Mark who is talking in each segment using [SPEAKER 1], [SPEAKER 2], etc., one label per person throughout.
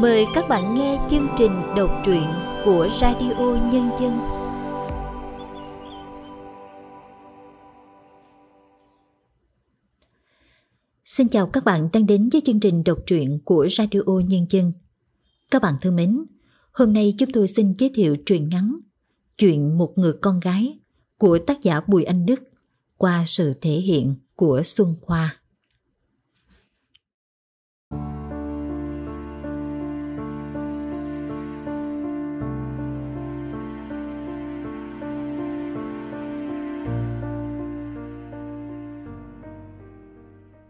[SPEAKER 1] Mời các bạn nghe chương trình đọc truyện của Radio Nhân dân. Xin chào các bạn đang đến với chương trình đọc truyện của Radio Nhân dân. Các bạn thân mến, hôm nay chúng tôi xin giới thiệu truyện ngắn Chuyện một người con gái của tác giả Bùi Anh Đức qua sự thể hiện của Xuân Khoa.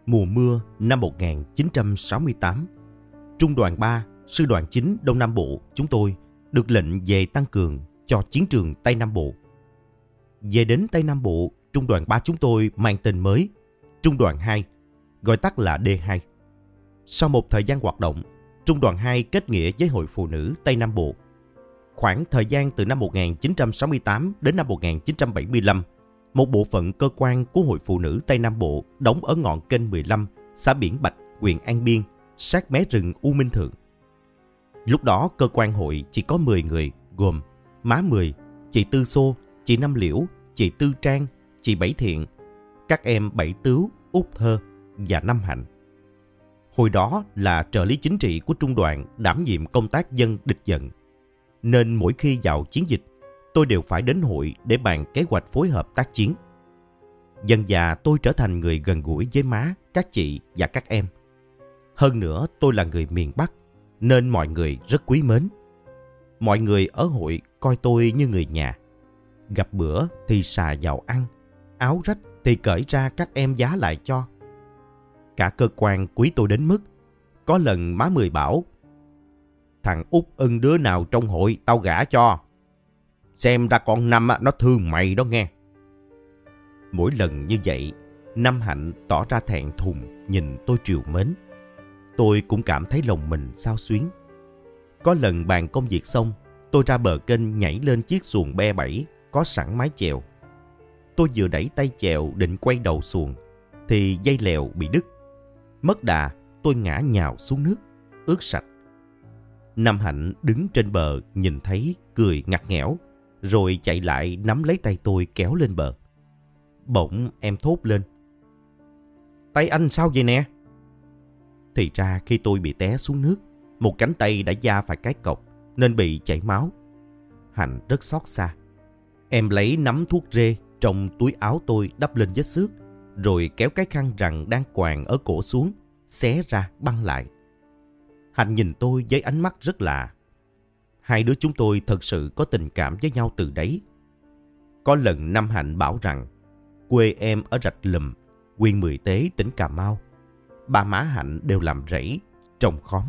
[SPEAKER 2] Mùa mưa năm 1968, Trung đoàn 3, Sư đoàn 9 Đông Nam Bộ chúng tôi được lệnh về tăng cường cho chiến trường Tây Nam Bộ. Về đến Tây Nam Bộ, Trung đoàn 3 chúng tôi mang tên mới, Trung đoàn 2, gọi tắt là D2. Sau một thời gian hoạt động, Trung đoàn 2 kết nghĩa với Hội Phụ Nữ Tây Nam Bộ. Khoảng thời gian từ năm 1968 đến năm 1975, một bộ phận cơ quan của Hội Phụ Nữ Tây Nam Bộ đóng ở ngọn kênh 15, xã Biển Bạch, huyện An Biên, sát mé rừng U Minh Thượng. Lúc đó cơ quan hội chỉ có 10 người gồm má Mười, chị Tư Xô, chị Năm Liễu, chị Tư Trang, chị Bảy Thiện, các em Bảy Tứ, Út Thơ và Năm Hạnh. Hồi đó là trợ lý chính trị của trung đoàn đảm nhiệm công tác dân địch giận. Nên mỗi khi vào chiến dịch, tôi đều phải đến hội để bàn kế hoạch phối hợp tác chiến. Dần già tôi trở thành người gần gũi với má, các chị và các em. Hơn nữa tôi là người miền Bắc, nên mọi người rất quý mến. Mọi người ở hội coi tôi như người nhà. Gặp bữa thì xà vào ăn, áo rách thì cởi ra các em giá lại cho. Cả cơ quan quý tôi đến mức, có lần má Mười bảo, thằng út ưng đứa nào trong hội tao gả cho. Xem ra con Năm nó thương mày đó nghe. Mỗi lần như vậy, Năm Hạnh tỏ ra thẹn thùng nhìn tôi triều mến. Tôi cũng cảm thấy lòng mình sao xuyến. Có lần bàn công việc xong, tôi ra bờ kênh nhảy lên chiếc xuồng be bảy có sẵn mái chèo. Tôi vừa đẩy tay chèo định quay đầu xuồng, thì dây lèo bị đứt. Mất đà, tôi ngã nhào xuống nước, ướt sạch. Nam Hạnh đứng trên bờ nhìn thấy cười ngặt nghẽo, rồi chạy lại nắm lấy tay tôi kéo lên bờ. Bỗng em thốt lên. Tay anh sao vậy nè? Thì ra khi tôi bị té xuống nước, một cánh tay đã da phải cái cọc nên bị chảy máu. Hạnh rất xót xa. Em lấy nắm thuốc rê trong túi áo tôi đắp lên vết xước, rồi kéo cái khăn rằng đang quàng ở cổ xuống, xé ra băng lại. Hạnh nhìn tôi với ánh mắt rất lạ. Hai đứa chúng tôi thật sự có tình cảm với nhau từ đấy. Có lần Năm Hạnh bảo rằng quê em ở Rạch Lùm, huyện Mười Tế, tỉnh Cà Mau. Ba má Hạnh đều làm rẫy, trồng khóm.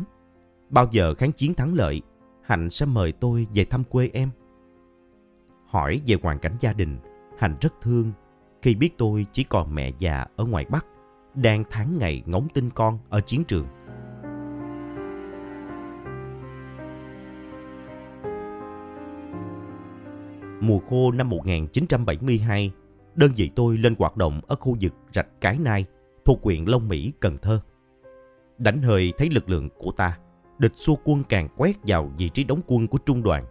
[SPEAKER 2] Bao giờ kháng chiến thắng lợi, Hạnh sẽ mời tôi về thăm quê em. Hỏi về hoàn cảnh gia đình, Hạnh rất thương khi biết tôi chỉ còn mẹ già ở ngoài Bắc, đang tháng ngày ngóng tin con ở chiến trường. Mùa khô năm 1972, đơn vị tôi lên hoạt động ở khu vực Rạch Cái Nai, thuộc huyện Long Mỹ, Cần Thơ. Đánh hơi thấy lực lượng của ta, địch xua quân càng quét vào vị trí đóng quân của trung đoàn.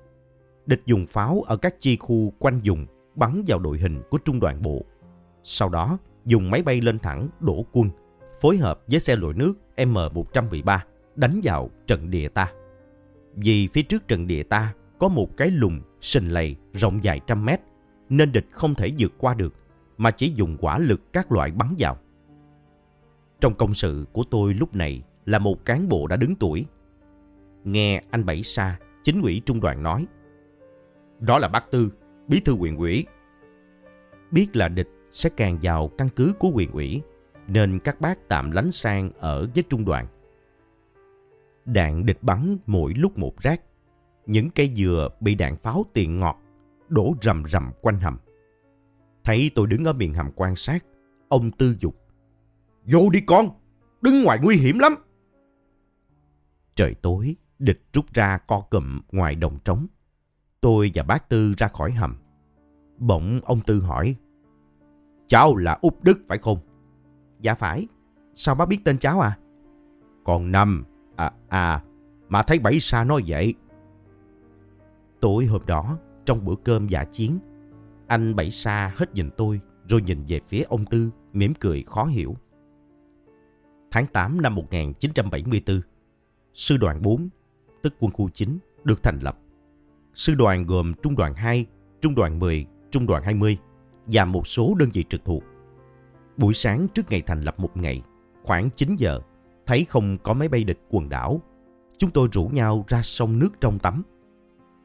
[SPEAKER 2] Địch dùng pháo ở các chi khu quanh dùng bắn vào đội hình của trung đoàn bộ. Sau đó, dùng máy bay lên thẳng đổ quân, phối hợp với xe lội nước M113 đánh vào trận địa ta. Vì phía trước trận địa ta có một cái lùng sình lầy rộng dài trăm mét, nên địch không thể vượt qua được, mà chỉ dùng quả lực các loại bắn vào. Trong công sự của tôi lúc này là một cán bộ đã đứng tuổi. Nghe anh Bảy Sa, chính ủy trung đoàn nói. Đó là bác Tư, bí thư huyện ủy. Biết là địch sẽ càng vào căn cứ của huyện ủy, nên các bác tạm lánh sang ở với trung đoàn. Đạn địch bắn mỗi lúc một rác. Những cây dừa bị đạn pháo tiền ngọt, đổ rầm rầm quanh hầm. Thấy tôi đứng ở miệng hầm quan sát, ông tư dục. Vô đi con, đứng ngoài nguy hiểm lắm. Trời tối, địch rút ra co cụm ngoài đồng trống. Tôi và bác Tư ra khỏi hầm. Bỗng ông Tư hỏi. Cháu là Út Đức phải không? Dạ phải. Sao bác biết tên cháu à? Còn Năm. À, à, Mà thấy Bảy Sa nói vậy. Tối hôm đó, trong bữa cơm giả chiến, anh Bảy Sa hết nhìn tôi rồi nhìn về phía ông Tư, mỉm cười khó hiểu. Tháng 8 năm 1974, Sư đoàn 4, tức quân khu 9, được thành lập. Sư đoàn gồm Trung đoàn 2, Trung đoàn 10, Trung đoàn 20 và một số đơn vị trực thuộc. Buổi sáng trước ngày thành lập một ngày, khoảng 9 giờ, thấy không có máy bay địch quần đảo. Chúng tôi rủ nhau ra sông nước trong tắm.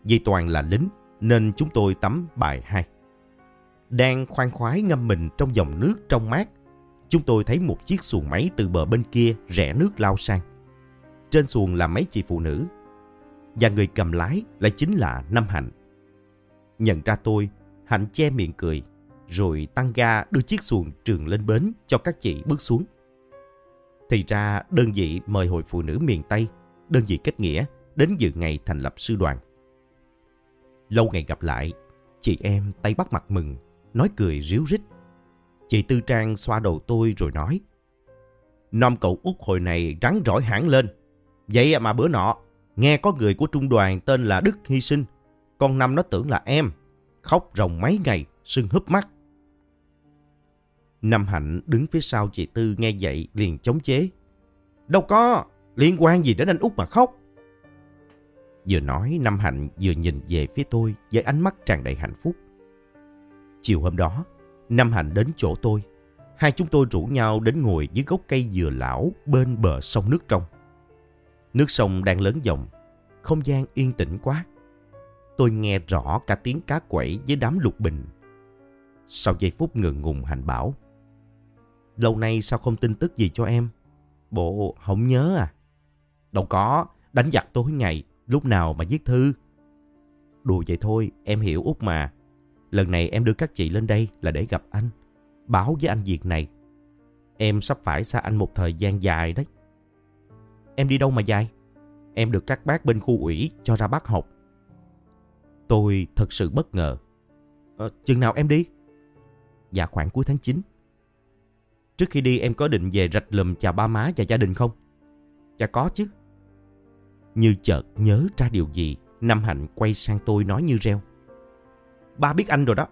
[SPEAKER 2] Vì toàn là lính nên chúng tôi tắm bài hai. Đang khoan khoái ngâm mình trong dòng nước trong mát, chúng tôi thấy một chiếc xuồng máy từ bờ bên kia rẽ nước lao sang. Trên xuồng là mấy chị phụ nữ, và người cầm lái lại chính là Năm Hạnh. Nhận ra tôi, Hạnh che miệng cười, rồi tăng ga đưa chiếc xuồng trường lên bến cho các chị bước xuống. Thì ra đơn vị mời Hội Phụ Nữ miền Tây, đơn vị kết nghĩa, đến dự ngày thành lập sư đoàn. Lâu ngày gặp lại, chị em tay bắt mặt mừng, nói cười ríu rít. Chị Tư Trang xoa đầu tôi rồi nói, Năm cậu út hồi này rắn rỏi hẳn lên. Vậy mà bữa nọ, nghe có người của trung đoàn tên là Đức hy sinh. Con Năm nó tưởng là em. Khóc ròng mấy ngày, sưng húp mắt. Năm Hạnh đứng phía sau chị Tư nghe vậy liền chống chế. Đâu có, liên quan gì đến anh út mà khóc. Vừa nói Năm Hạnh vừa nhìn về phía tôi với ánh mắt tràn đầy hạnh phúc. Chiều hôm đó, Năm Hạnh đến chỗ tôi. Hai chúng tôi rủ nhau đến ngồi dưới gốc cây dừa lão bên bờ sông nước trong. Nước sông đang lớn dòng, không gian yên tĩnh quá. Tôi nghe rõ cả tiếng cá quẩy với đám lục bình. Sau giây phút ngượng ngùng Hạnh bảo. Lâu nay sao không tin tức gì cho em? Bộ không nhớ à? Đâu có, đánh giặc tối ngày, lúc nào mà viết thư. Đùa vậy thôi, em hiểu út mà. Lần này em đưa các chị lên đây là để gặp anh. Báo với anh việc này. Em sắp phải xa anh một thời gian dài đấy. Em đi đâu mà dài? Em được các bác bên khu ủy cho ra bác học. Tôi thật sự bất ngờ. À, chừng nào em đi? Dạ khoảng cuối tháng 9. Trước khi đi em có định về rạch lùm chào ba má và gia đình không? Dạ có chứ. Như chợt nhớ ra điều gì, Nam Hạnh quay sang tôi nói như reo. Ba biết anh rồi đó.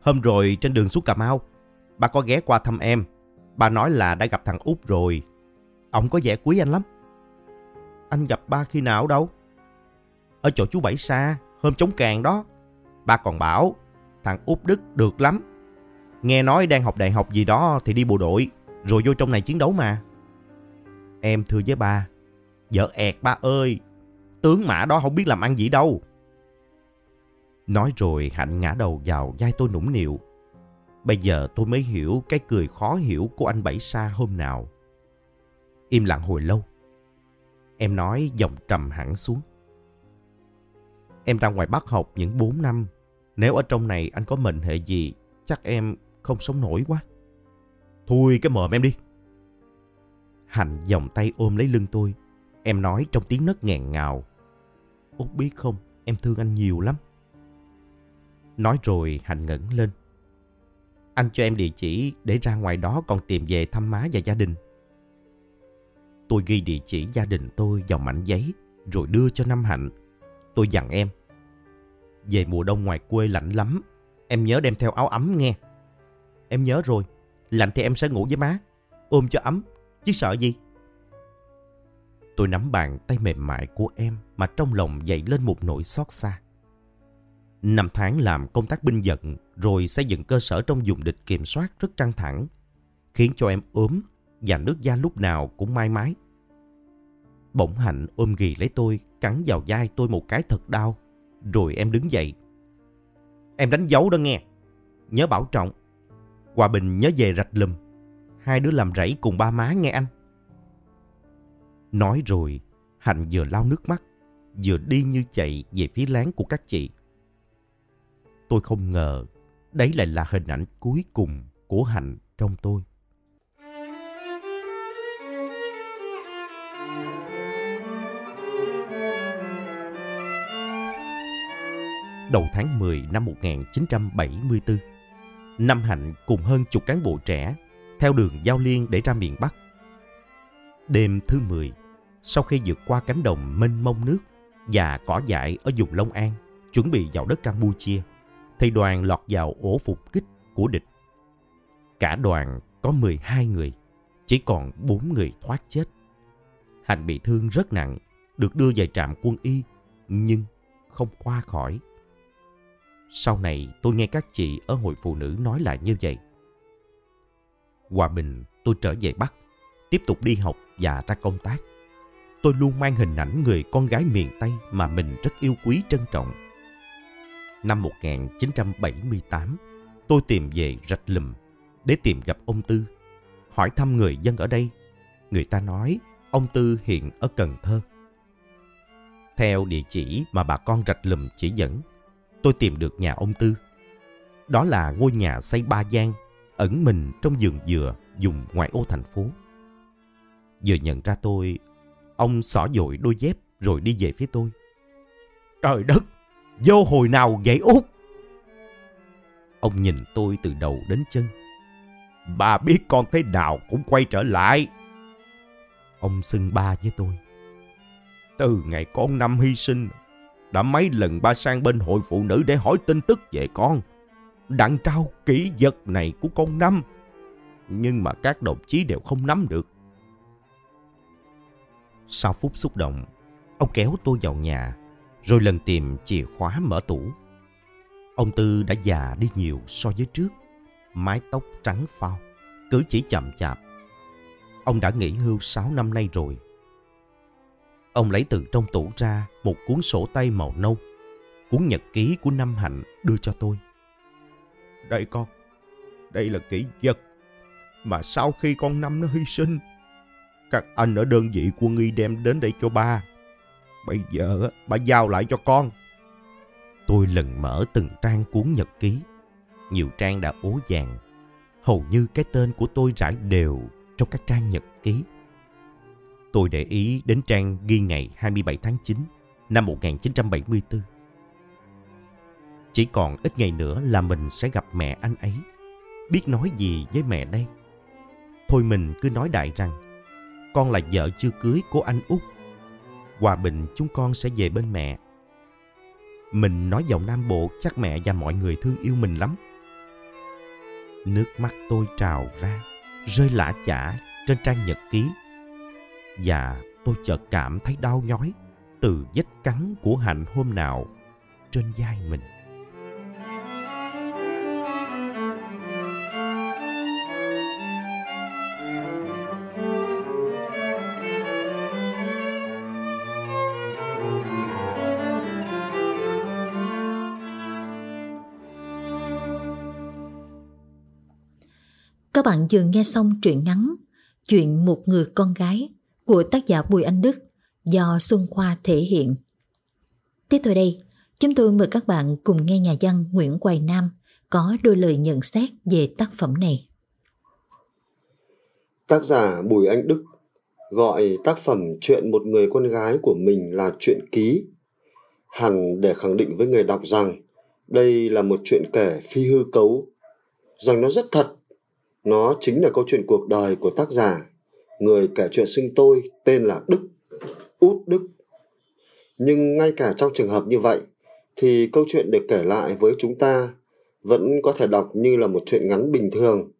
[SPEAKER 2] Hôm rồi trên đường xuống Cà Mau, ba có ghé qua thăm em. Ba nói là đã gặp thằng út rồi. Ông có vẻ quý anh lắm. Anh gặp ba khi nào đâu? Ở chỗ chú Bảy Sa, hôm chống càng đó. Ba còn bảo, thằng út Đức được lắm. Nghe nói đang học đại học gì đó thì đi bộ đội, rồi vô trong này chiến đấu mà. Em thưa với ba, vợ ẹt ba ơi, tướng mã đó không biết làm ăn gì đâu. Nói rồi Hạnh ngã đầu vào vai tôi nũng nịu. Bây giờ tôi mới hiểu cái cười khó hiểu của anh Bảy Sa hôm nào. Im lặng hồi lâu. Em nói giọng trầm hẳn xuống. Em ra ngoài Bắc học những 4 năm. Nếu ở trong này anh có mệnh hệ gì, chắc em không sống nổi quá. Thôi cái mồm em đi. Hạnh vòng tay ôm lấy lưng tôi. Em nói trong tiếng nấc nghẹn ngào. Út biết không, em thương anh nhiều lắm. Nói rồi Hạnh ngẩng lên. Anh cho em địa chỉ để ra ngoài đó còn tìm về thăm má và gia đình. Tôi ghi địa chỉ gia đình tôi vào mảnh giấy rồi đưa cho Năm Hạnh. Tôi dặn em. Về mùa đông ngoài quê lạnh lắm. Em nhớ đem theo áo ấm nghe. Em nhớ rồi. Lạnh thì em sẽ ngủ với má. Ôm cho ấm. Chứ sợ gì. Tôi nắm bàn tay mềm mại của em mà trong lòng dậy lên một nỗi xót xa. Năm tháng làm công tác binh vận rồi xây dựng cơ sở trong vùng địch kiểm soát rất căng thẳng, khiến cho em ốm và nước da lúc nào cũng mai mái. Bỗng Hạnh ôm ghì lấy tôi, cắn vào vai tôi một cái thật đau, rồi em đứng dậy. Em đánh dấu đó nghe, nhớ bảo trọng. Hòa Bình nhớ về rạch lùm, hai đứa làm rẫy cùng ba má nghe anh. Nói rồi, Hạnh vừa lau nước mắt, vừa đi như chạy về phía láng của các chị. Tôi không ngờ đấy lại là hình ảnh cuối cùng của Hạnh trong tôi. Đầu tháng 10 năm 1974, Năm Hạnh cùng hơn chục cán bộ trẻ theo đường giao liên để ra miền Bắc. Đêm thứ 10, sau khi vượt qua cánh đồng mênh mông nước và cỏ dại ở vùng Long An, chuẩn bị vào đất Campuchia, thì đoàn lọt vào ổ phục kích của địch. Cả đoàn có 12 người, chỉ còn 4 người thoát chết. Hành bị thương rất nặng, được đưa về trạm quân y, nhưng không qua khỏi. Sau này tôi nghe các chị ở hội phụ nữ nói lại như vậy. Hòa bình tôi trở về Bắc, tiếp tục đi học và ra công tác. Tôi luôn mang hình ảnh người con gái miền Tây mà mình rất yêu quý trân trọng. Năm 1978, tôi tìm về Rạch Lùm để tìm gặp ông Tư. Hỏi thăm người dân ở đây. Người ta nói ông Tư hiện ở Cần Thơ. Theo địa chỉ mà bà con Rạch Lùm chỉ dẫn, tôi tìm được nhà ông Tư. Đó là ngôi nhà xây ba gian, ẩn mình trong vườn dừa dùng ngoại ô thành phố. Vừa nhận ra tôi, ông xỏ dội đôi dép rồi đi về phía tôi. Trời đất, vô hồi nào vậy út? Ông nhìn tôi từ đầu đến chân. Ba biết con thế nào cũng quay trở lại. Ông xưng ba với tôi. Từ ngày con năm hy sinh, đã mấy lần ba sang bên hội phụ nữ để hỏi tin tức về con. Đặng trao kỹ vật này của con năm. Nhưng mà các đồng chí đều không nắm được. Sau phút xúc động, ông kéo tôi vào nhà, rồi lần tìm chìa khóa mở tủ. Ông Tư đã già đi nhiều so với trước, mái tóc trắng phao, cử chỉ chậm chạp. Ông đã nghỉ hưu 6 năm nay rồi. Ông lấy từ trong tủ ra một cuốn sổ tay màu nâu, cuốn nhật ký của Năm Hạnh đưa cho tôi. Đây con, đây là kỷ vật mà sau khi con Năm nó hy sinh, các anh ở đơn vị quân y đem đến đây cho ba. Bây giờ ba giao lại cho con. Tôi lần mở từng trang cuốn nhật ký. Nhiều trang đã ố vàng. Hầu như cái tên của tôi rải đều trong các trang nhật ký. Tôi để ý đến trang ghi ngày 27 tháng 9 năm 1974. Chỉ còn ít ngày nữa là mình sẽ gặp mẹ anh ấy. Biết nói gì với mẹ đây? Thôi mình cứ nói đại rằng con là vợ chưa cưới của anh út. Hòa bình chúng con sẽ về bên mẹ. Mình nói giọng nam bộ chắc mẹ và mọi người thương yêu mình lắm. Nước mắt tôi trào ra, rơi lã chả trên trang nhật ký. Và tôi chợt cảm thấy đau nhói từ vết cắn của hạnh hôm nào trên vai mình.
[SPEAKER 1] Các bạn vừa nghe xong truyện ngắn Chuyện một người con gái của tác giả Bùi Anh Đức do Xuân Khoa thể hiện. Tiếp theo đây, chúng tôi mời các bạn cùng nghe nhà văn Nguyễn Hoài Nam có đôi lời nhận xét về tác phẩm này.
[SPEAKER 3] Tác giả Bùi Anh Đức gọi tác phẩm Chuyện một người con gái của mình là chuyện ký, hẳn để khẳng định với người đọc rằng đây là một chuyện kể phi hư cấu, rằng nó rất thật nó chính là câu chuyện cuộc đời của tác giả, người kể chuyện sinh tôi tên là Đức, Út Đức. Nhưng ngay cả trong trường hợp như vậy, thì câu chuyện được kể lại với chúng ta vẫn có thể đọc như là một chuyện ngắn bình thường,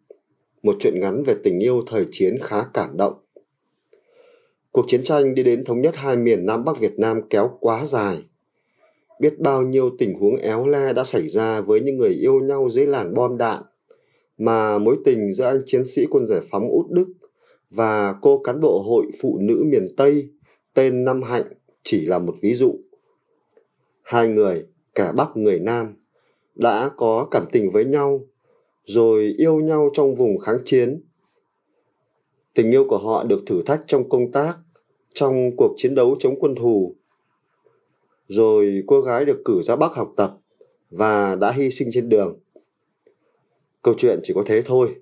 [SPEAKER 3] một chuyện ngắn về tình yêu thời chiến khá cảm động. Cuộc chiến tranh đi đến thống nhất hai miền Nam Bắc Việt Nam kéo quá dài. Biết bao nhiêu tình huống éo le đã xảy ra với những người yêu nhau dưới làn bom đạn, mà mối tình giữa anh chiến sĩ quân giải phóng Út Đức và cô cán bộ hội phụ nữ miền Tây tên Năm Hạnh chỉ là một ví dụ. Hai người, cả Bắc người Nam, đã có cảm tình với nhau, rồi yêu nhau trong vùng kháng chiến. Tình yêu của họ được thử thách trong công tác, trong cuộc chiến đấu chống quân thù. Rồi cô gái được cử ra Bắc học tập và đã hy sinh trên đường. Câu chuyện chỉ có thế thôi.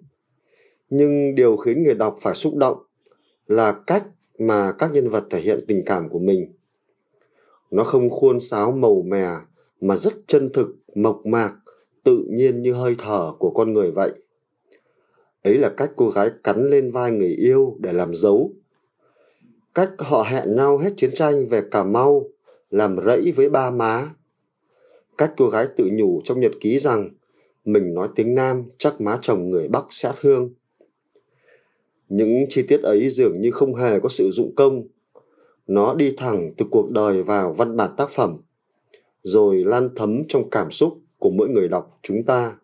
[SPEAKER 3] Nhưng điều khiến người đọc phải xúc động là cách mà các nhân vật thể hiện tình cảm của mình. Nó không khuôn sáo màu mè mà rất chân thực, mộc mạc, tự nhiên như hơi thở của con người vậy. Ấy là cách cô gái cắn lên vai người yêu để làm dấu. cách họ hẹn nhau hết chiến tranh về Cà Mau, làm rẫy với ba má. Cách cô gái tự nhủ trong nhật ký rằng mình nói tiếng Nam chắc má chồng người Bắc sẽ thương. Những chi tiết ấy dường như không hề có sự dụng công. Nó đi thẳng từ cuộc đời vào văn bản tác phẩm, rồi lan thấm trong cảm xúc của mỗi người đọc chúng ta.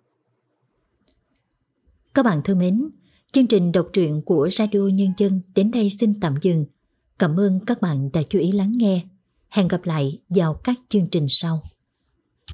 [SPEAKER 1] Các bạn thân mến, chương trình đọc truyện của Radio Nhân dân đến đây xin tạm dừng. Cảm ơn các bạn đã chú ý lắng nghe. Hẹn gặp lại vào các chương trình sau.